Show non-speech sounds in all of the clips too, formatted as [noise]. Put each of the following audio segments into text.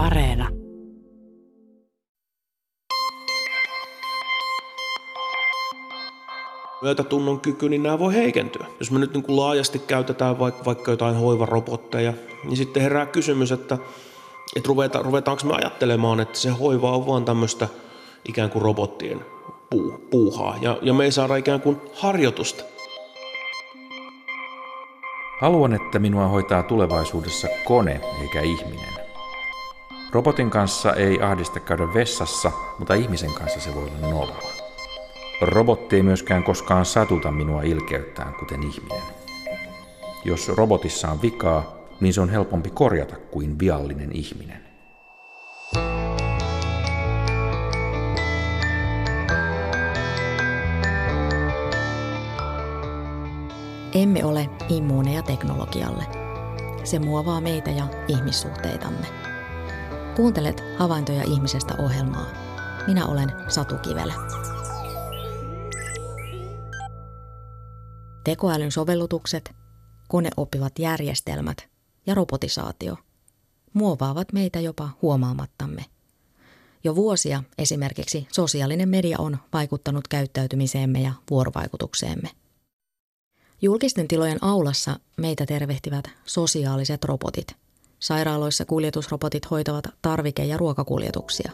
Areena. myötätunnon kyky, niin nämä voi heikentyä. Jos me nyt niin kuin laajasti käytetään vaikka, vaikka jotain hoivarobotteja, niin sitten herää kysymys, että, että ruveta, ruvetaanko me ajattelemaan, että se hoiva on vaan tämmöistä ikään kuin robottien puu, puuhaa, ja, ja me ei saada ikään kuin harjoitusta. Haluan, että minua hoitaa tulevaisuudessa kone eikä ihminen. Robotin kanssa ei ahdista käydä vessassa, mutta ihmisen kanssa se voi olla noloa. Robotti ei myöskään koskaan satuta minua ilkeyttään, kuten ihminen. Jos robotissa on vikaa, niin se on helpompi korjata kuin viallinen ihminen. Emme ole immuuneja teknologialle. Se muovaa meitä ja ihmissuhteitamme. Kuuntelet havaintoja ihmisestä ohjelmaa. Minä olen Satu Kivelä. Tekoälyn sovellutukset, koneoppivat järjestelmät ja robotisaatio muovaavat meitä jopa huomaamattamme. Jo vuosia esimerkiksi sosiaalinen media on vaikuttanut käyttäytymiseemme ja vuorovaikutukseemme. Julkisten tilojen aulassa meitä tervehtivät sosiaaliset robotit. Sairaaloissa kuljetusrobotit hoitavat tarvike- ja ruokakuljetuksia.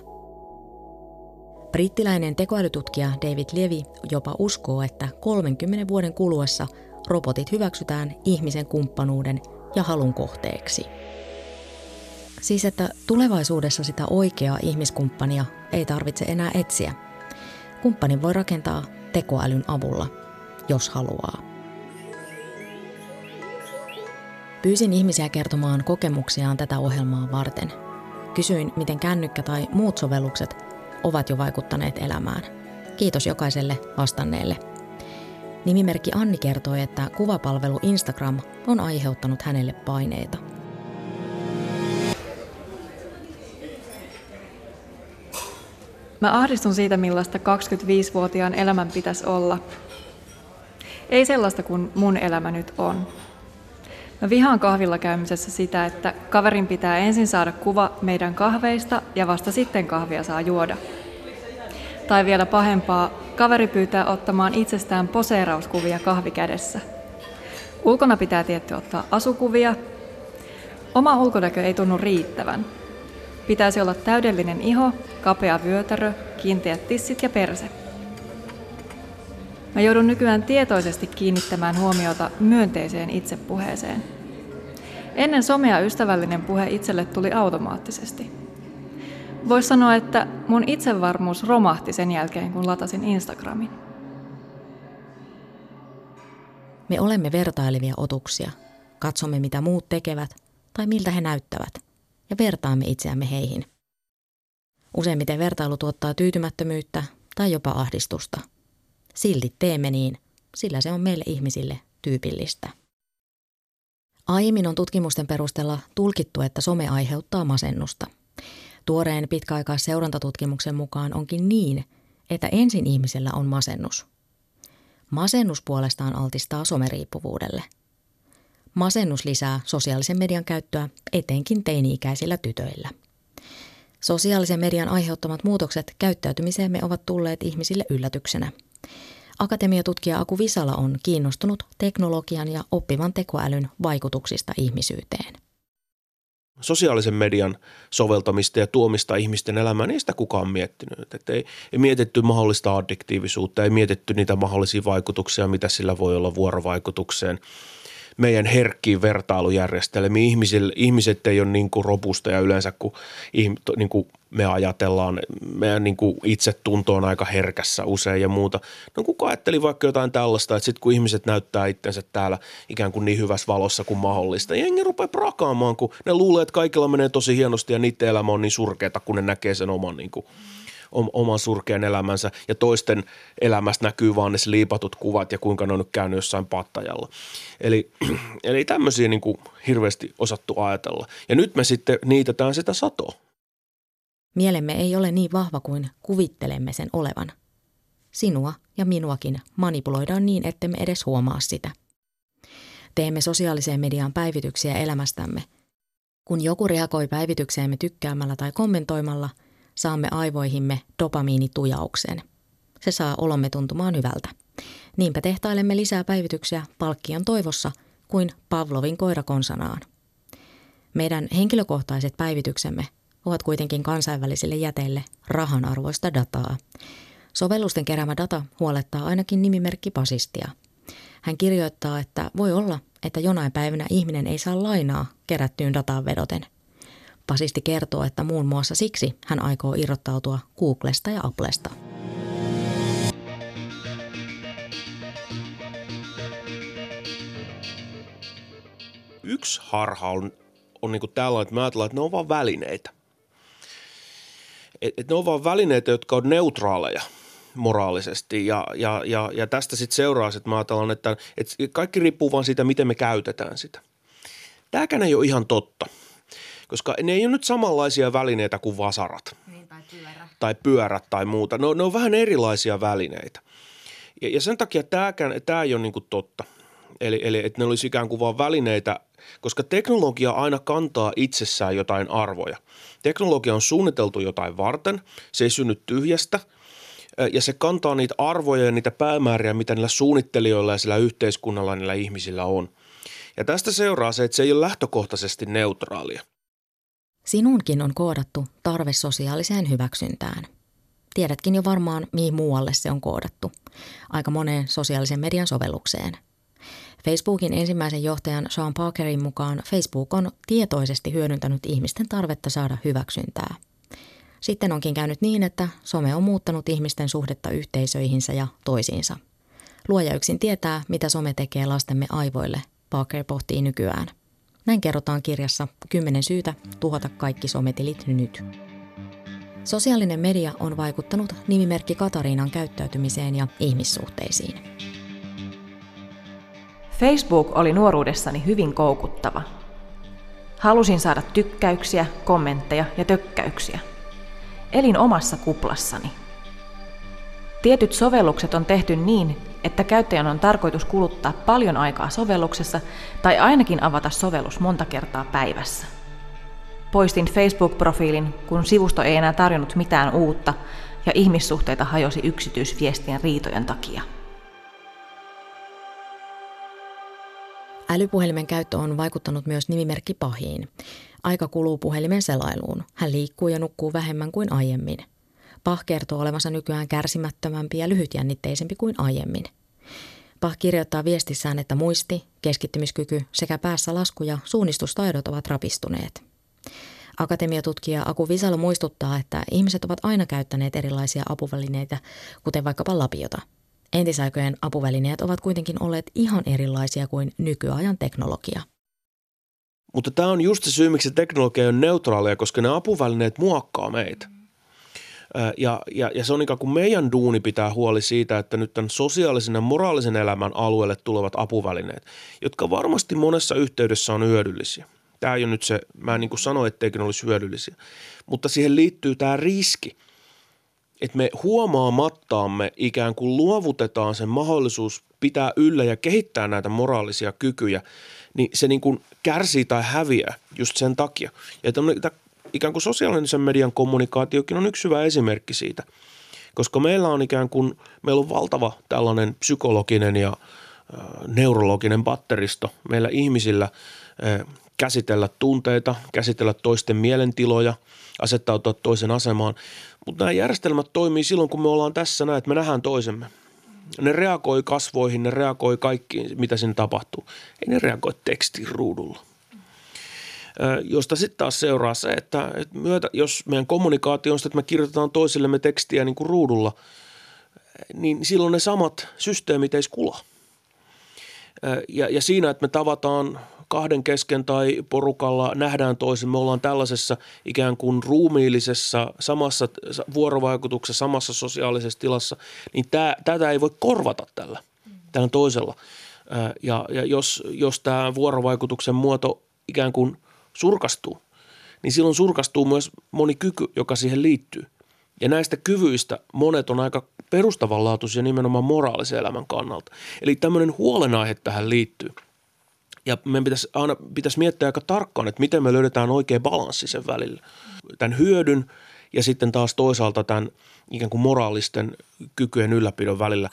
Brittiläinen tekoälytutkija David Levy jopa uskoo, että 30 vuoden kuluessa robotit hyväksytään ihmisen kumppanuuden ja halun kohteeksi. Siis että tulevaisuudessa sitä oikeaa ihmiskumppania ei tarvitse enää etsiä. Kumppanin voi rakentaa tekoälyn avulla, jos haluaa. Pyysin ihmisiä kertomaan kokemuksiaan tätä ohjelmaa varten. Kysyin, miten kännykkä tai muut sovellukset ovat jo vaikuttaneet elämään. Kiitos jokaiselle vastanneelle. Nimimerkki Anni kertoi, että kuvapalvelu Instagram on aiheuttanut hänelle paineita. Mä ahdistun siitä, millaista 25-vuotiaan elämän pitäisi olla. Ei sellaista kuin mun elämä nyt on. Mä vihaan kahvilla käymisessä sitä, että kaverin pitää ensin saada kuva meidän kahveista ja vasta sitten kahvia saa juoda. Tai vielä pahempaa, kaveri pyytää ottamaan itsestään poseerauskuvia kahvikädessä. Ulkona pitää tietty ottaa asukuvia. Oma ulkonäkö ei tunnu riittävän. Pitäisi olla täydellinen iho, kapea vyötärö, kiinteät tissit ja perse. Mä joudun nykyään tietoisesti kiinnittämään huomiota myönteiseen itsepuheeseen. Ennen somea ystävällinen puhe itselle tuli automaattisesti. Voisi sanoa, että mun itsevarmuus romahti sen jälkeen, kun latasin Instagramin. Me olemme vertailevia otuksia. Katsomme, mitä muut tekevät tai miltä he näyttävät, ja vertaamme itseämme heihin. Useimmiten vertailu tuottaa tyytymättömyyttä tai jopa ahdistusta – Silti teemme niin, sillä se on meille ihmisille tyypillistä. Aiemmin on tutkimusten perusteella tulkittu, että some aiheuttaa masennusta. Tuoreen pitkäaikaisseurantattutkimuksen mukaan onkin niin, että ensin ihmisellä on masennus. Masennus puolestaan altistaa someriippuvuudelle. Masennus lisää sosiaalisen median käyttöä etenkin teini-ikäisillä tytöillä. Sosiaalisen median aiheuttamat muutokset käyttäytymiseemme ovat tulleet ihmisille yllätyksenä – Akatemiatutkija Aku Visala on kiinnostunut teknologian ja oppivan tekoälyn vaikutuksista ihmisyyteen. Sosiaalisen median soveltamista ja tuomista ihmisten elämään, ei sitä kukaan miettinyt. Että ei, ei mietitty mahdollista addiktiivisuutta, ei mietitty niitä mahdollisia vaikutuksia, mitä sillä voi olla vuorovaikutukseen – meidän herkkiin vertailujärjestelmiin. Ihmiset ei ole niin kuin robusteja yleensä, kun, niin kuin me ajatellaan. Meidän niin kuin itsetunto on aika herkässä usein ja muuta. No kuka ajatteli vaikka jotain tällaista, että sitten kun ihmiset näyttää itsensä täällä ikään kuin niin hyvässä valossa kuin mahdollista, jengi rupeaa prakaamaan, kun ne luulee, että kaikilla menee tosi hienosti ja niiden elämä on niin surkeata, kun ne näkee sen oman niin kuin – oman surkean elämänsä ja toisten elämästä näkyy vaan ne liipatut kuvat ja kuinka ne on nyt käynyt jossain pattajalla. Eli, [clears throat] eli tämmöisiä niin kuin hirveästi osattu ajatella. Ja nyt me sitten niitetään sitä satoa. Mielemme ei ole niin vahva kuin kuvittelemme sen olevan. Sinua ja minuakin manipuloidaan niin, ettemme edes huomaa sitä. Teemme sosiaaliseen mediaan päivityksiä elämästämme. Kun joku reagoi päivitykseemme tykkäämällä tai kommentoimalla, saamme aivoihimme dopamiinitujauksen. Se saa olomme tuntumaan hyvältä. Niinpä tehtailemme lisää päivityksiä palkkion toivossa kuin Pavlovin koirakonsanaan. Meidän henkilökohtaiset päivityksemme ovat kuitenkin kansainvälisille jäteille rahanarvoista dataa. Sovellusten keräämä data huolettaa ainakin nimimerkki Pasistia. Hän kirjoittaa, että voi olla, että jonain päivänä ihminen ei saa lainaa kerättyyn dataan vedoten. Pasisti kertoo, että muun muassa siksi hän aikoo irrottautua Googlesta ja Applesta. Yksi harha on, on niin tällainen, että me ajatellaan, että ne on vain välineitä. Et, et ne on vain välineitä, jotka on neutraaleja moraalisesti ja, ja, ja, ja tästä sitten seuraa, että mä ajattelen, että, että kaikki riippuu vain siitä, miten me käytetään sitä. Tämäkään ei ole ihan totta, koska ne ei ole nyt samanlaisia välineitä kuin vasarat. Niin, tai pyörä. Tai pyörät tai muuta. Ne on, ne on vähän erilaisia välineitä. Ja, ja sen takia tämäkään, tämä ei ole niin kuin totta. Eli, eli että ne olisi ikään kuin vain välineitä, koska teknologia aina kantaa itsessään jotain arvoja. Teknologia on suunniteltu jotain varten, se ei synny tyhjästä – ja se kantaa niitä arvoja ja niitä päämääriä, mitä niillä suunnittelijoilla ja sillä yhteiskunnalla niillä ihmisillä on. Ja tästä seuraa se, että se ei ole lähtökohtaisesti neutraalia. Sinunkin on koodattu tarve sosiaaliseen hyväksyntään. Tiedätkin jo varmaan, mihin muualle se on koodattu. Aika moneen sosiaalisen median sovellukseen. Facebookin ensimmäisen johtajan Sean Parkerin mukaan Facebook on tietoisesti hyödyntänyt ihmisten tarvetta saada hyväksyntää – sitten onkin käynyt niin, että some on muuttanut ihmisten suhdetta yhteisöihinsä ja toisiinsa. Luoja yksin tietää, mitä some tekee lastemme aivoille, Parker pohtii nykyään. Näin kerrotaan kirjassa 10 syytä tuhota kaikki sometilit nyt. Sosiaalinen media on vaikuttanut nimimerkki Katariinan käyttäytymiseen ja ihmissuhteisiin. Facebook oli nuoruudessani hyvin koukuttava. Halusin saada tykkäyksiä, kommentteja ja tökkäyksiä – Elin omassa kuplassani. Tietyt sovellukset on tehty niin, että käyttäjän on tarkoitus kuluttaa paljon aikaa sovelluksessa tai ainakin avata sovellus monta kertaa päivässä. Poistin Facebook-profiilin, kun sivusto ei enää tarjonnut mitään uutta ja ihmissuhteita hajosi yksityisviestien riitojen takia. Älypuhelimen käyttö on vaikuttanut myös nimimerkki Pahiin. Aika kuluu puhelimen selailuun. Hän liikkuu ja nukkuu vähemmän kuin aiemmin. Pah kertoo olevansa nykyään kärsimättömämpi ja lyhytjännitteisempi kuin aiemmin. Pah kirjoittaa viestissään, että muisti, keskittymiskyky sekä päässä lasku ja suunnistustaidot ovat rapistuneet. Akatemiatutkija Aku Visalo muistuttaa, että ihmiset ovat aina käyttäneet erilaisia apuvälineitä, kuten vaikkapa lapiota. Entisaikojen apuvälineet ovat kuitenkin olleet ihan erilaisia kuin nykyajan teknologia. Mutta tämä on just se syy, miksi teknologia on neutraalia, koska ne apuvälineet muokkaa meitä. Ja, ja, ja se on ikään kuin meidän duuni pitää huoli siitä, että nyt tämän sosiaalisen ja moraalisen elämän alueelle tulevat apuvälineet, jotka varmasti monessa yhteydessä on hyödyllisiä. Tämä ei ole nyt se, mä en niin kuin sano, etteikö ne olisi hyödyllisiä, mutta siihen liittyy tämä riski, että me huomaamattaamme ikään kuin luovutetaan sen mahdollisuus pitää yllä ja kehittää näitä moraalisia kykyjä – niin se niin kuin kärsii tai häviää just sen takia. Ja tämä ikään kuin sosiaalisen median kommunikaatiokin on yksi hyvä esimerkki siitä, koska meillä on ikään kuin, meillä on valtava tällainen psykologinen ja neurologinen batteristo meillä ihmisillä käsitellä tunteita, käsitellä toisten mielentiloja, asettautua toisen asemaan. Mutta nämä järjestelmät toimii silloin, kun me ollaan tässä näin, että me nähdään toisemme – ne reagoi kasvoihin, ne reagoi kaikkiin, mitä siinä tapahtuu. Ei ne reagoi tekstin ruudulla. Josta sitten taas seuraa se, että, että myötä, jos meidän kommunikaatio on sitä, että me kirjoitetaan toisillemme tekstiä niin kuin ruudulla, niin silloin ne samat systeemit ei kula. Ja, ja siinä, että me tavataan kahden kesken tai porukalla nähdään toisen, me ollaan tällaisessa ikään kuin ruumiillisessa samassa vuorovaikutuksessa, samassa sosiaalisessa tilassa, niin tämä, tätä ei voi korvata tällä, tällä toisella. Ja, ja jos, jos tämä vuorovaikutuksen muoto ikään kuin surkastuu, niin silloin surkastuu myös moni kyky, joka siihen liittyy. Ja näistä kyvyistä monet on aika perustavanlaatuisia nimenomaan moraalisen elämän kannalta. Eli tämmöinen huolenaihe tähän liittyy – Ja meidän pitäisi aina pitäisi miettiä aika tarkkaan, että miten me löydetään oikea balanssi sen välillä. Tämän hyödyn ja sitten taas toisaalta tämän ikään kuin moraalisten kykyjen ylläpidon välillä.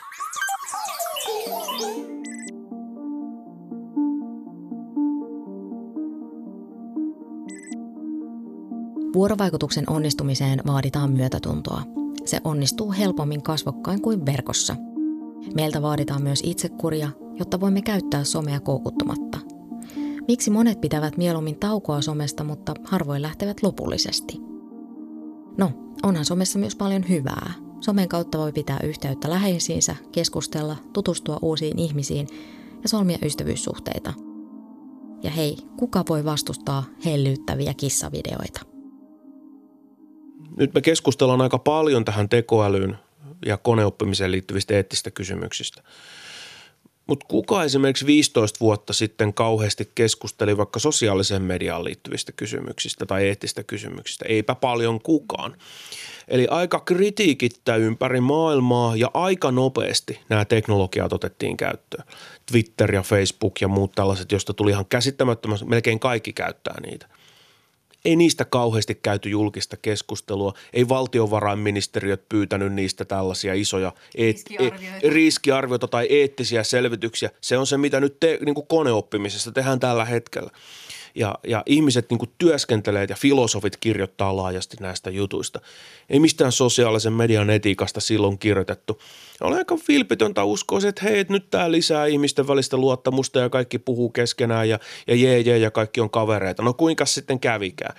Vuorovaikutuksen onnistumiseen vaaditaan myötätuntoa. Se onnistuu helpommin kasvokkain kuin verkossa. Meiltä vaaditaan myös itsekuria, jotta voimme käyttää somea koukuttumatta. Miksi monet pitävät mieluummin taukoa somesta, mutta harvoin lähtevät lopullisesti? No, onhan somessa myös paljon hyvää. Somen kautta voi pitää yhteyttä läheisiinsä, keskustella, tutustua uusiin ihmisiin ja solmia ystävyyssuhteita. Ja hei, kuka voi vastustaa hellyyttäviä kissavideoita? Nyt me keskustellaan aika paljon tähän tekoälyyn ja koneoppimiseen liittyvistä eettistä kysymyksistä. Mutta kuka esimerkiksi 15 vuotta sitten kauheasti keskusteli vaikka sosiaaliseen mediaan liittyvistä kysymyksistä tai eettistä kysymyksistä? Eipä paljon kukaan. Eli aika kritiikittä ympäri maailmaa ja aika nopeasti nämä teknologiat otettiin käyttöön. Twitter ja Facebook ja muut tällaiset, joista tuli ihan käsittämättömästi, melkein kaikki käyttää niitä – ei niistä kauheasti käyty julkista keskustelua. Ei valtiovarainministeriöt pyytänyt niistä tällaisia isoja riskiarvioita, e- riskiarvioita tai eettisiä selvityksiä. Se on se, mitä nyt te, niin kuin koneoppimisessa tehdään tällä hetkellä ja, ja ihmiset niin työskentelee ja filosofit kirjoittaa laajasti näistä jutuista. Ei mistään sosiaalisen median etiikasta silloin kirjoitettu. Olen aika vilpitöntä uskoa, että hei, nyt tämä lisää ihmisten välistä luottamusta ja kaikki puhuu keskenään ja, ja jee, jee ja kaikki on kavereita. No kuinka sitten kävikään?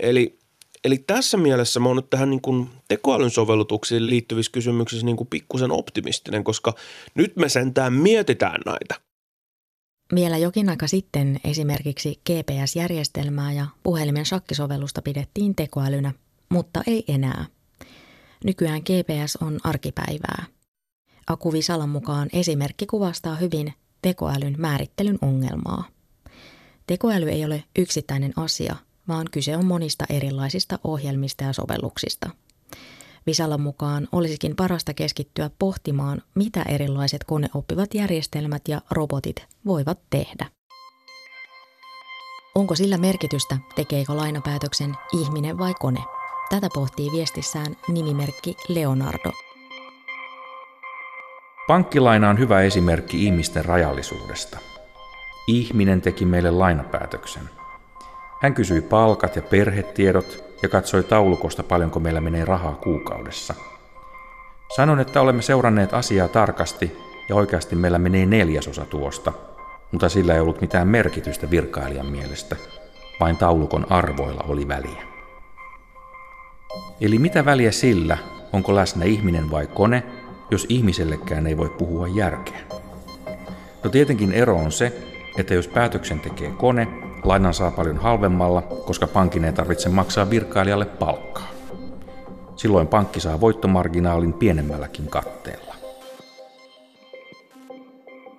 Eli Eli tässä mielessä mä oon nyt tähän niin tekoälyn sovellutuksiin liittyvissä kysymyksissä niin pikkusen optimistinen, koska nyt me sentään mietitään näitä. Vielä jokin aika sitten esimerkiksi GPS-järjestelmää ja puhelimen shakkisovellusta pidettiin tekoälynä, mutta ei enää. Nykyään GPS on arkipäivää. Aku Visalan mukaan esimerkki kuvastaa hyvin tekoälyn määrittelyn ongelmaa. Tekoäly ei ole yksittäinen asia, vaan kyse on monista erilaisista ohjelmista ja sovelluksista – Visalan mukaan olisikin parasta keskittyä pohtimaan, mitä erilaiset koneoppivat järjestelmät ja robotit voivat tehdä. Onko sillä merkitystä, tekeekö lainapäätöksen ihminen vai kone? Tätä pohtii viestissään nimimerkki Leonardo. Pankkilaina on hyvä esimerkki ihmisten rajallisuudesta. Ihminen teki meille lainapäätöksen. Hän kysyi palkat ja perhetiedot ja katsoi taulukosta paljonko meillä menee rahaa kuukaudessa. Sanon, että olemme seuranneet asiaa tarkasti ja oikeasti meillä menee neljäsosa tuosta, mutta sillä ei ollut mitään merkitystä virkailijan mielestä. Vain taulukon arvoilla oli väliä. Eli mitä väliä sillä, onko läsnä ihminen vai kone, jos ihmisellekään ei voi puhua järkeä? No tietenkin ero on se, että jos päätöksen tekee kone, Lainan saa paljon halvemmalla, koska pankin ei tarvitse maksaa virkailijalle palkkaa. Silloin pankki saa voittomarginaalin pienemmälläkin katteella.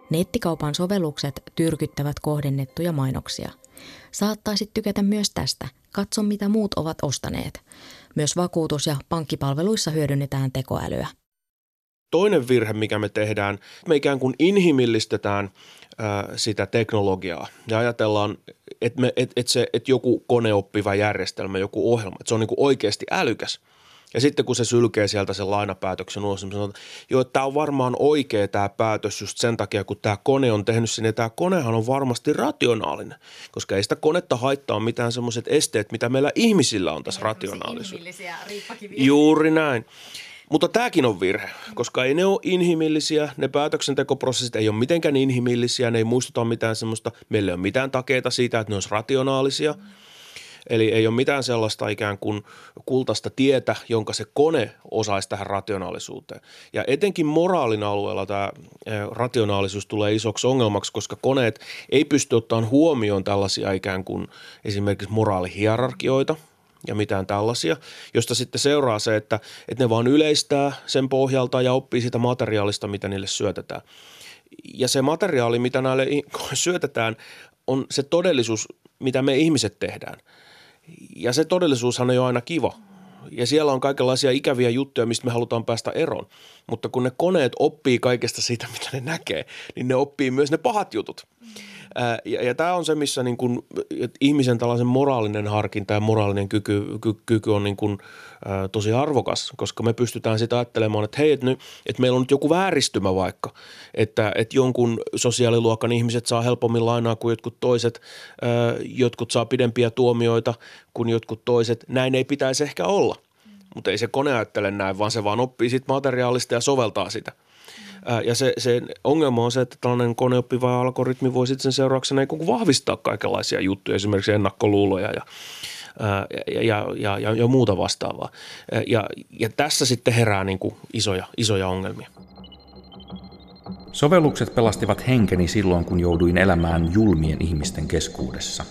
Nettikaupan sovellukset tyrkyttävät kohdennettuja mainoksia. Saattaisit tykätä myös tästä. Katso, mitä muut ovat ostaneet. Myös vakuutus- ja pankkipalveluissa hyödynnetään tekoälyä. Toinen virhe, mikä me tehdään, me ikään kuin inhimillistetään sitä teknologiaa ja ajatellaan, että, me, että, että, se, että joku koneoppiva järjestelmä, joku ohjelma, että se on niin kuin oikeasti älykäs. Ja sitten kun se sylkee sieltä sen lainapäätöksen ulos, niin sanotaan, että joo, että tämä on varmaan oikea tämä päätös just sen takia, kun tämä kone on tehnyt sinne. Tämä konehan on varmasti rationaalinen, koska ei sitä konetta haittaa mitään semmoiset esteet, mitä meillä ihmisillä on tässä rationaalisuudessa. Juuri näin. Mutta tämäkin on virhe, koska ei ne ole inhimillisiä, ne päätöksentekoprosessit ei ole mitenkään inhimillisiä, ne ei muistuta mitään semmoista, meillä ei ole mitään takeita siitä, että ne olisi rationaalisia. Eli ei ole mitään sellaista ikään kuin kultaista tietä, jonka se kone osaisi tähän rationaalisuuteen. Ja etenkin moraalin alueella tämä eh, rationaalisuus tulee isoksi ongelmaksi, koska koneet ei pysty ottamaan huomioon tällaisia ikään kuin esimerkiksi moraalihierarkioita – ja mitään tällaisia, josta sitten seuraa se, että, että ne vaan yleistää sen pohjalta ja oppii sitä materiaalista, mitä niille syötetään. Ja se materiaali, mitä näille [laughs] syötetään, on se todellisuus, mitä me ihmiset tehdään. Ja se todellisuushan ei ole aina kiva. Ja siellä on kaikenlaisia ikäviä juttuja, mistä me halutaan päästä eroon. Mutta kun ne koneet oppii kaikesta siitä, [laughs] mitä ne näkee, niin ne oppii myös ne pahat jutut. Ja, ja tämä on se, missä niin kuin, ihmisen tällaisen moraalinen harkinta ja moraalinen kyky, ky, kyky on niin kuin, ä, tosi arvokas, koska me pystytään sitä ajattelemaan, että hei, että, että meillä on nyt joku vääristymä vaikka, että, että jonkun sosiaaliluokan ihmiset saa helpommin lainaa kuin jotkut toiset, ä, jotkut saa pidempiä tuomioita kuin jotkut toiset. Näin ei pitäisi ehkä olla, mutta ei se kone ajattele näin, vaan se vaan oppii siitä materiaalista ja soveltaa sitä – ja se, se ongelma on se, että tällainen koneoppiva algoritmi voi sitten sen seurauksena vahvistaa kaikenlaisia juttuja, esimerkiksi ennakkoluuloja ja, ja, ja, ja, ja, ja muuta vastaavaa. Ja, ja tässä sitten herää niin kuin isoja, isoja ongelmia. Sovellukset pelastivat henkeni silloin, kun jouduin elämään julmien ihmisten keskuudessa.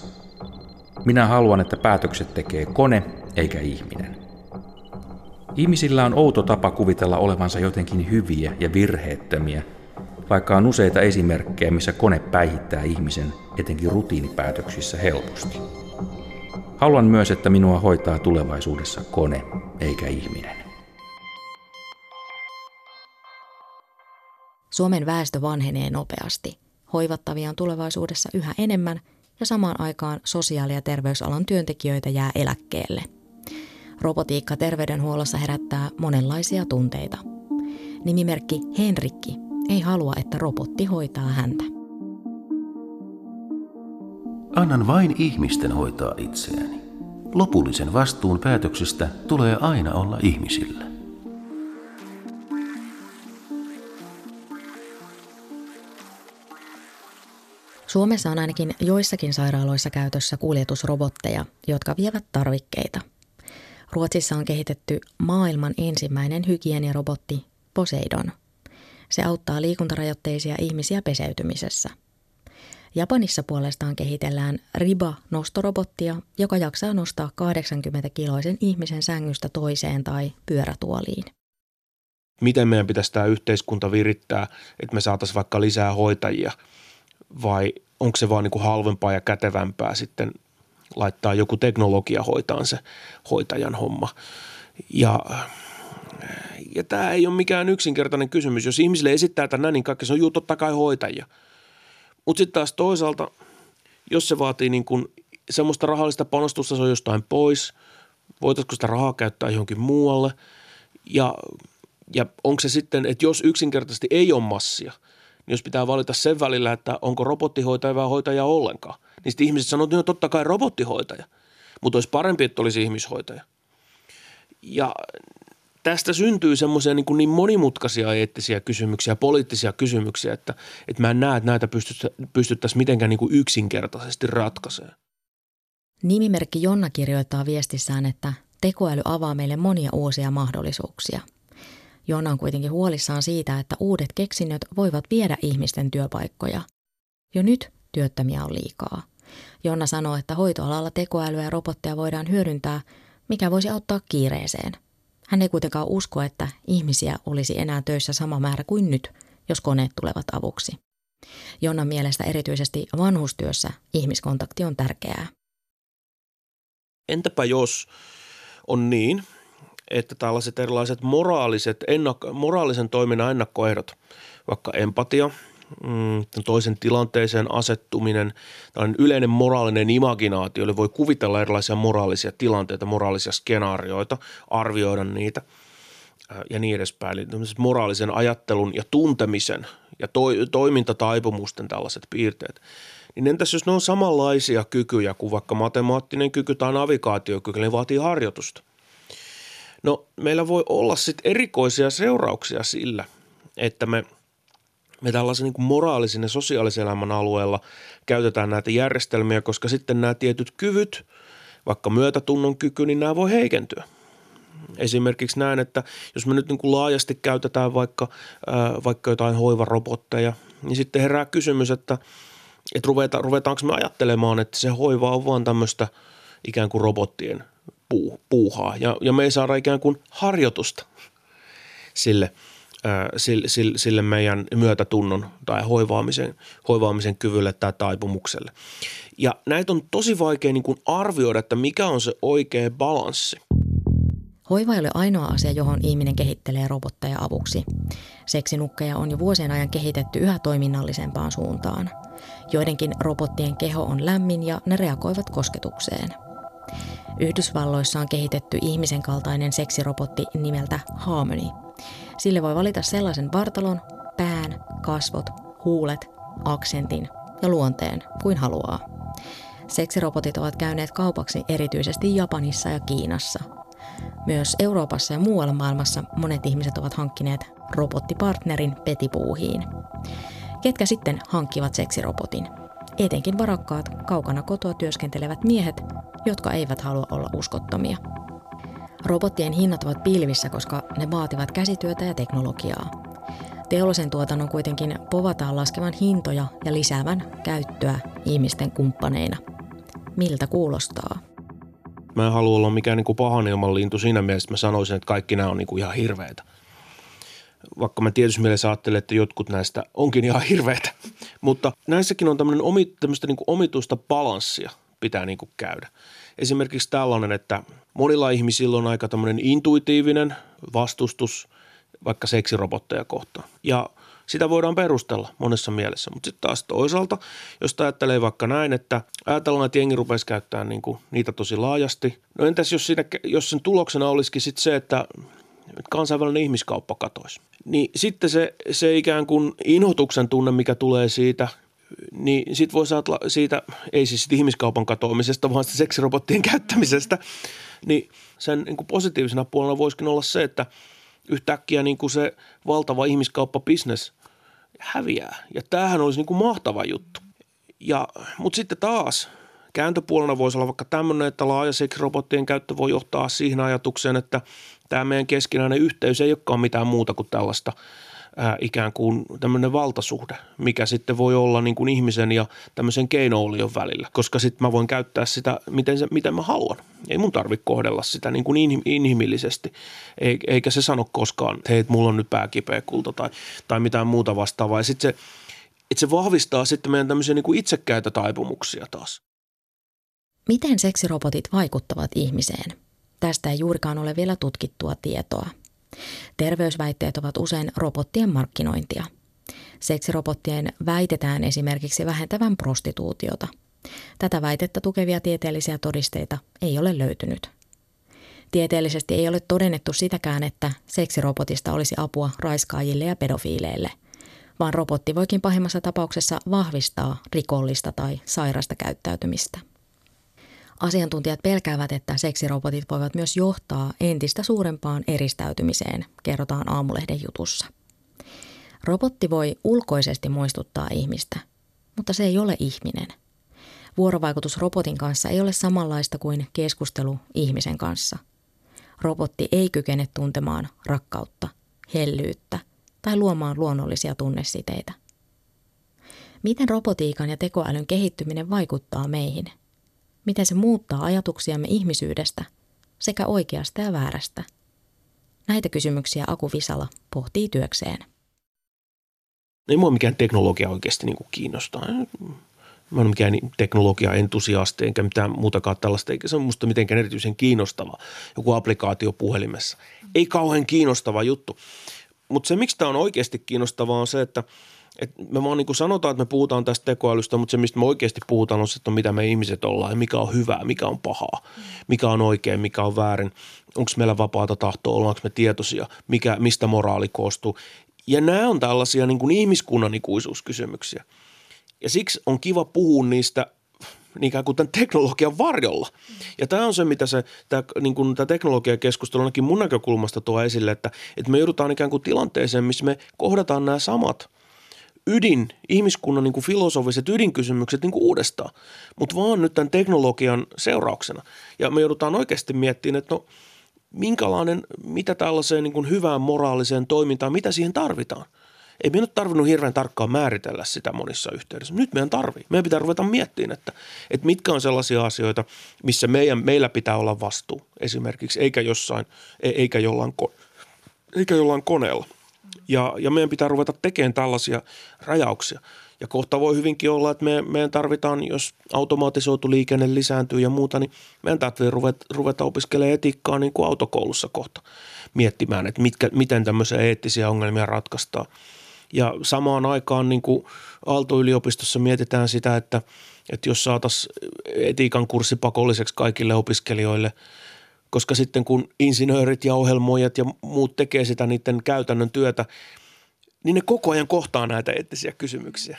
Minä haluan, että päätökset tekee kone eikä ihminen. Ihmisillä on outo tapa kuvitella olevansa jotenkin hyviä ja virheettömiä, vaikka on useita esimerkkejä, missä kone päihittää ihmisen etenkin rutiinipäätöksissä helposti. Haluan myös, että minua hoitaa tulevaisuudessa kone eikä ihminen. Suomen väestö vanhenee nopeasti. Hoivattavia on tulevaisuudessa yhä enemmän ja samaan aikaan sosiaali- ja terveysalan työntekijöitä jää eläkkeelle – Robotiikka terveydenhuollossa herättää monenlaisia tunteita. Nimimerkki Henrikki ei halua, että robotti hoitaa häntä. Annan vain ihmisten hoitaa itseäni. Lopullisen vastuun päätöksistä tulee aina olla ihmisillä. Suomessa on ainakin joissakin sairaaloissa käytössä kuljetusrobotteja, jotka vievät tarvikkeita – Ruotsissa on kehitetty maailman ensimmäinen hygieniarobotti Poseidon. Se auttaa liikuntarajoitteisia ihmisiä peseytymisessä. Japanissa puolestaan kehitellään Riba-nostorobottia, joka jaksaa nostaa 80-kiloisen ihmisen sängystä toiseen tai pyörätuoliin. Miten meidän pitäisi tämä yhteiskunta virittää, että me saataisiin vaikka lisää hoitajia vai onko se vaan niin kuin halvempaa ja kätevämpää sitten laittaa joku teknologia hoitaan se hoitajan homma. Ja, ja tämä ei ole mikään yksinkertainen kysymys. Jos ihmisille esittää tänään, niin kaikki se on juu totta kai hoitajia. Mutta sitten taas toisaalta, jos se vaatii niin kuin semmoista rahallista panostusta, se on jostain pois. Voitaisiko sitä rahaa käyttää johonkin muualle? Ja, ja onko se sitten, että jos yksinkertaisesti ei ole massia, niin jos pitää valita sen välillä, että onko robottihoitaja vai hoitaja ollenkaan – niin sitten ihmiset sanoivat, että no totta kai robottihoitaja, mutta olisi parempi, että olisi ihmishoitaja. Ja tästä syntyy semmoisia niin, niin monimutkaisia eettisiä kysymyksiä, poliittisia kysymyksiä, että, että mä en näe, että näitä pystyttäisiin mitenkään niin kuin yksinkertaisesti ratkaisemaan. Nimimerkki Jonna kirjoittaa viestissään, että tekoäly avaa meille monia uusia mahdollisuuksia. Jonna on kuitenkin huolissaan siitä, että uudet keksinnöt voivat viedä ihmisten työpaikkoja. Jo nyt työttömiä on liikaa. Jonna sanoo, että hoitoalalla tekoälyä ja robotteja voidaan hyödyntää, mikä voisi auttaa kiireeseen. Hän ei kuitenkaan usko, että ihmisiä olisi enää töissä sama määrä kuin nyt, jos koneet tulevat avuksi. Jonnan mielestä erityisesti vanhustyössä ihmiskontakti on tärkeää. Entäpä jos on niin, että tällaiset erilaiset moraaliset, ennakko, moraalisen toiminnan ennakkoehdot, vaikka empatia – mm, toisen tilanteeseen asettuminen, tällainen yleinen moraalinen imaginaatio, eli voi kuvitella erilaisia moraalisia tilanteita, moraalisia skenaarioita, arvioida niitä ja niin edespäin. Eli moraalisen ajattelun ja tuntemisen ja to, toimintataipumusten tällaiset piirteet. Niin entäs jos ne on samanlaisia kykyjä kuin vaikka matemaattinen kyky tai navigaatiokyky, ne vaatii harjoitusta. No meillä voi olla sitten erikoisia seurauksia sillä, että me – me tällaisen niin moraalisen ja sosiaalisen elämän alueella käytetään näitä järjestelmiä, koska sitten nämä tietyt kyvyt, vaikka myötätunnon kyky, niin nämä voi heikentyä. Esimerkiksi näin, että jos me nyt niin kuin laajasti käytetään vaikka, ää, vaikka jotain hoivarobotteja, niin sitten herää kysymys, että, että ruveta, ruvetaanko me ajattelemaan, että se hoiva on vaan tämmöistä ikään kuin robottien puu, puuhaa ja, ja me ei saada ikään kuin harjoitusta sille – sille, sille meidän myötätunnon tai hoivaamisen, hoivaamisen kyvylle tai taipumukselle. Ja näitä on tosi vaikea niin kuin arvioida, että mikä on se oikea balanssi. Hoiva ei ole ainoa asia, johon ihminen kehittelee robotteja avuksi. Seksinukkeja on jo vuosien ajan kehitetty yhä toiminnallisempaan suuntaan. Joidenkin robottien keho on lämmin ja ne reagoivat kosketukseen. Yhdysvalloissa on kehitetty ihmisen kaltainen seksirobotti nimeltä Harmony. Sille voi valita sellaisen vartalon, pään, kasvot, huulet, aksentin ja luonteen kuin haluaa. Seksirobotit ovat käyneet kaupaksi erityisesti Japanissa ja Kiinassa. Myös Euroopassa ja muualla maailmassa monet ihmiset ovat hankkineet robottipartnerin petipuuhiin. Ketkä sitten hankkivat seksirobotin? Etenkin varakkaat, kaukana kotoa työskentelevät miehet, jotka eivät halua olla uskottomia. Robottien hinnat ovat pilvissä, koska ne vaativat käsityötä ja teknologiaa. Teollisen tuotannon kuitenkin povataan laskevan hintoja ja lisäävän käyttöä ihmisten kumppaneina. Miltä kuulostaa? Mä en halua olla mikään niin kuin pahan ilman lintu siinä mielessä, että mä sanoisin, että kaikki nämä on niin kuin ihan hirveitä. Vaikka mä tietysti mielessä ajattelen, että jotkut näistä onkin ihan hirveitä. Mutta näissäkin on tämmöinen omi, tämmöistä niin omituista balanssia pitää niin kuin käydä. Esimerkiksi tällainen, että monilla ihmisillä on aika tämmöinen intuitiivinen vastustus vaikka seksirobotteja kohtaan. Ja sitä voidaan perustella monessa mielessä, mutta sitten taas toisaalta, jos ajattelee vaikka näin, että ajatellaan, että jengi rupesi käyttämään niin kuin niitä tosi laajasti. No entäs jos, siinä, jos sen tuloksena olisikin sitten se, että kansainvälinen ihmiskauppa katoisi. Niin sitten se, se ikään kuin inhotuksen tunne, mikä tulee siitä, niin sitten voi saada siitä, ei siis ihmiskaupan katoamisesta, vaan sitä seksirobottien käyttämisestä, niin sen niin kuin positiivisena puolena voisikin olla se, että yhtäkkiä niin kuin se valtava ihmiskauppabisnes häviää. Ja tämähän olisi niin kuin mahtava juttu. Ja, mutta sitten taas kääntöpuolena voisi olla vaikka tämmöinen, että laaja seksirobottien käyttö voi johtaa siihen ajatukseen, että tämä meidän keskinäinen yhteys ei olekaan mitään muuta kuin tällaista – ää, ikään kuin tämmöinen valtasuhde, mikä sitten voi olla niin kuin ihmisen ja tämmöisen keinoolion välillä, koska sitten mä voin käyttää sitä, miten, se, miten mä haluan. Ei mun tarvitse kohdella sitä niin kuin inhimillisesti, eikä se sano koskaan, että hei, mulla on nyt pääkipeä kulta tai, tai mitään muuta vastaavaa. Ja sitten se, se vahvistaa sitten meidän tämmöisiä niin kuin itsekkäitä taipumuksia taas. Miten seksirobotit vaikuttavat ihmiseen? Tästä ei juurikaan ole vielä tutkittua tietoa – Terveysväitteet ovat usein robottien markkinointia. Seksirobottien väitetään esimerkiksi vähentävän prostituutiota. Tätä väitettä tukevia tieteellisiä todisteita ei ole löytynyt. Tieteellisesti ei ole todennettu sitäkään, että seksirobotista olisi apua raiskaajille ja pedofiileille, vaan robotti voikin pahimmassa tapauksessa vahvistaa rikollista tai sairasta käyttäytymistä. Asiantuntijat pelkäävät, että seksirobotit voivat myös johtaa entistä suurempaan eristäytymiseen, kerrotaan aamulehden jutussa. Robotti voi ulkoisesti muistuttaa ihmistä, mutta se ei ole ihminen. Vuorovaikutus robotin kanssa ei ole samanlaista kuin keskustelu ihmisen kanssa. Robotti ei kykene tuntemaan rakkautta, hellyyttä tai luomaan luonnollisia tunnesiteitä. Miten robotiikan ja tekoälyn kehittyminen vaikuttaa meihin – miten se muuttaa ajatuksiamme ihmisyydestä sekä oikeasta ja väärästä. Näitä kysymyksiä Aku Visala pohtii työkseen. Ei mua mikään teknologia oikeasti niin kiinnostaa. Mä en ole mikään teknologia-entusiasti enkä mitään muutakaan tällaista, eikä se on musta mitenkään erityisen kiinnostava. Joku applikaatio puhelimessa. Ei kauhean kiinnostava juttu. Mutta se, miksi tämä on oikeasti kiinnostavaa, on se, että – et me vaan niin sanotaan, että me puhutaan tästä tekoälystä, mutta se, mistä me oikeasti puhutaan, on se, että mitä me ihmiset ollaan ja mikä on hyvää, mikä on pahaa, mikä on oikein, mikä on väärin, onko meillä vapaata tahtoa, ollaanko me tietoisia, mikä, mistä moraali koostuu. Ja nämä on tällaisia niin kuin ihmiskunnan ikuisuuskysymyksiä. Ja siksi on kiva puhua niistä ikään kuin tämän teknologian varjolla. Ja tämä on se, mitä se, tämä, niin kuin, tämä teknologiakeskustelu ainakin mun näkökulmasta tuo esille, että, että me joudutaan ikään kuin tilanteeseen, missä me kohdataan nämä samat – ydin, ihmiskunnan niin kuin filosofiset ydinkysymykset niin kuin uudestaan, mutta vaan nyt tämän teknologian seurauksena. Ja me joudutaan oikeasti miettimään, että no minkälainen, mitä tällaiseen niin kuin hyvään moraaliseen toimintaan, mitä siihen tarvitaan. Ei meidän ole tarvinnut hirveän tarkkaan määritellä sitä monissa yhteydessä. Nyt meidän tarvii. Meidän pitää ruveta miettimään, että, että mitkä on sellaisia asioita, missä meidän, meillä pitää olla vastuu esimerkiksi, eikä jossain, e, eikä jollain, eikä jollain koneella – ja, ja meidän pitää ruveta tekemään tällaisia rajauksia. Ja kohta voi hyvinkin olla, että me, meidän tarvitaan, jos automatisoitu liikenne lisääntyy ja muuta, niin meidän täytyy ruveta, ruveta opiskelemaan etiikkaa niin kuin autokoulussa kohta miettimään, että mitkä, miten tämmöisiä eettisiä ongelmia ratkaistaan. Ja samaan aikaan niin kuin Aalto-yliopistossa mietitään sitä, että, että jos saataisiin etiikan kurssi pakolliseksi kaikille opiskelijoille, koska sitten kun insinöörit ja ohjelmoijat ja muut tekee sitä niiden käytännön työtä, niin ne koko ajan kohtaa näitä eettisiä kysymyksiä.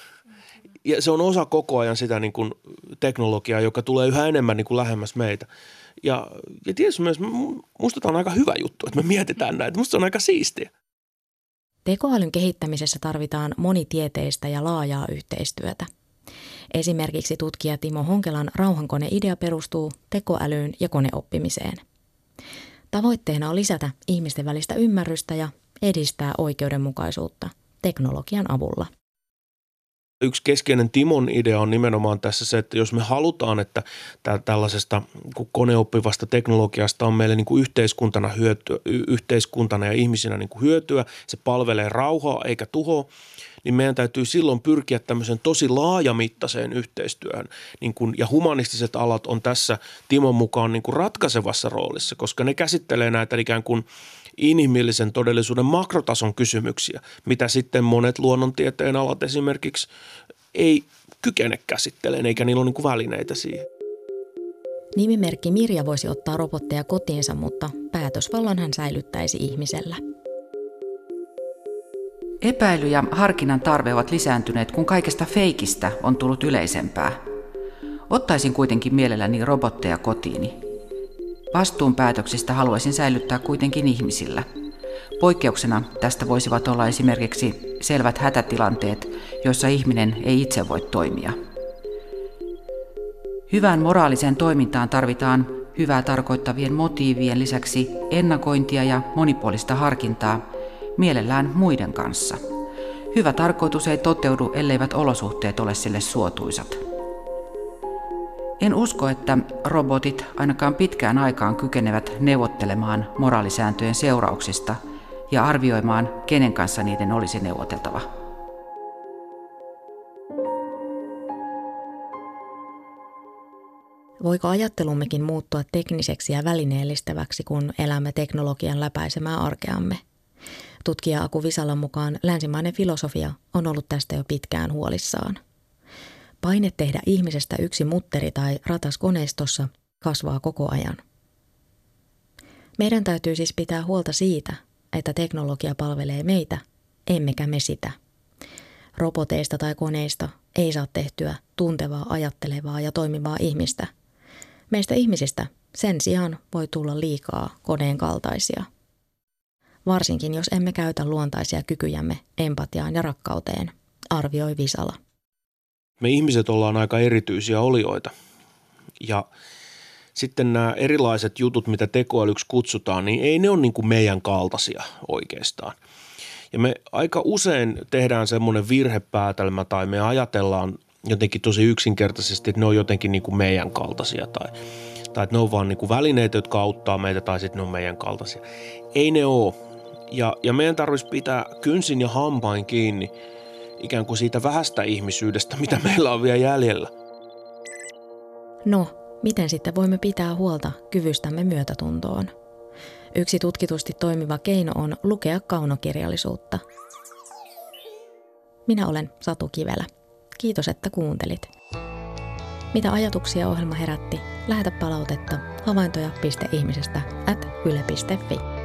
Ja se on osa koko ajan sitä niin kuin teknologiaa, joka tulee yhä enemmän niin kuin lähemmäs meitä. Ja, ja tietysti myös, musta tämä on aika hyvä juttu, että me mietitään näitä. Musta se on aika siistiä. Tekoälyn kehittämisessä tarvitaan monitieteistä ja laajaa yhteistyötä. Esimerkiksi tutkija Timo Honkelan rauhankoneidea perustuu tekoälyyn ja koneoppimiseen. Tavoitteena on lisätä ihmisten välistä ymmärrystä ja edistää oikeudenmukaisuutta teknologian avulla – yksi keskeinen Timon idea on nimenomaan tässä se, että jos me halutaan, että tällaisesta koneoppivasta teknologiasta on meille niin kuin yhteiskuntana, hyötyä, yhteiskuntana ja ihmisinä niin kuin hyötyä, se palvelee rauhaa eikä tuhoa, niin meidän täytyy silloin pyrkiä tämmöisen tosi laajamittaiseen yhteistyöhön. Niin kun, ja humanistiset alat on tässä Timon mukaan niin kuin ratkaisevassa roolissa, koska ne käsittelee näitä ikään kuin – inhimillisen todellisuuden makrotason kysymyksiä, mitä sitten monet luonnontieteen alat esimerkiksi ei kykene käsittelemään, eikä niillä ole niin välineitä siihen. Nimimerkki Mirja voisi ottaa robotteja kotiinsa, mutta päätösvallan hän säilyttäisi ihmisellä. Epäily ja harkinnan tarve ovat lisääntyneet, kun kaikesta feikistä on tullut yleisempää. Ottaisin kuitenkin mielelläni robotteja kotiini – Vastuun päätöksistä haluaisin säilyttää kuitenkin ihmisillä. Poikkeuksena tästä voisivat olla esimerkiksi selvät hätätilanteet, joissa ihminen ei itse voi toimia. Hyvään moraaliseen toimintaan tarvitaan hyvää tarkoittavien motiivien lisäksi ennakointia ja monipuolista harkintaa, mielellään muiden kanssa. Hyvä tarkoitus ei toteudu, elleivät olosuhteet ole sille suotuisat. En usko, että robotit ainakaan pitkään aikaan kykenevät neuvottelemaan moraalisääntöjen seurauksista ja arvioimaan, kenen kanssa niiden olisi neuvoteltava. Voiko ajattelummekin muuttua tekniseksi ja välineellistäväksi, kun elämme teknologian läpäisemää arkeamme? Tutkija Aku Visalan mukaan länsimainen filosofia on ollut tästä jo pitkään huolissaan – Paine tehdä ihmisestä yksi mutteri tai ratas koneistossa kasvaa koko ajan. Meidän täytyy siis pitää huolta siitä, että teknologia palvelee meitä, emmekä me sitä. Roboteista tai koneista ei saa tehtyä tuntevaa, ajattelevaa ja toimivaa ihmistä. Meistä ihmisistä sen sijaan voi tulla liikaa koneen kaltaisia. Varsinkin jos emme käytä luontaisia kykyjämme empatiaan ja rakkauteen, arvioi Visala me ihmiset ollaan aika erityisiä olioita. Ja sitten nämä erilaiset jutut, mitä tekoälyksi kutsutaan, niin ei ne ole niin kuin meidän kaltaisia oikeastaan. Ja me aika usein tehdään semmoinen virhepäätelmä tai me ajatellaan jotenkin tosi yksinkertaisesti, että ne on jotenkin niin kuin meidän kaltaisia tai, tai että ne on vaan niin kuin välineitä, jotka auttaa meitä tai sitten ne on meidän kaltaisia. Ei ne ole. Ja, ja meidän tarvitsisi pitää kynsin ja hampain kiinni – ikään kuin siitä vähästä ihmisyydestä, mitä [laughs] meillä on vielä jäljellä. No, miten sitten voimme pitää huolta kyvystämme myötätuntoon? Yksi tutkitusti toimiva keino on lukea kaunokirjallisuutta. Minä olen Satu Kivelä. Kiitos, että kuuntelit. Mitä ajatuksia ohjelma herätti? Lähetä palautetta havaintoja.ihmisestä at yle.fi.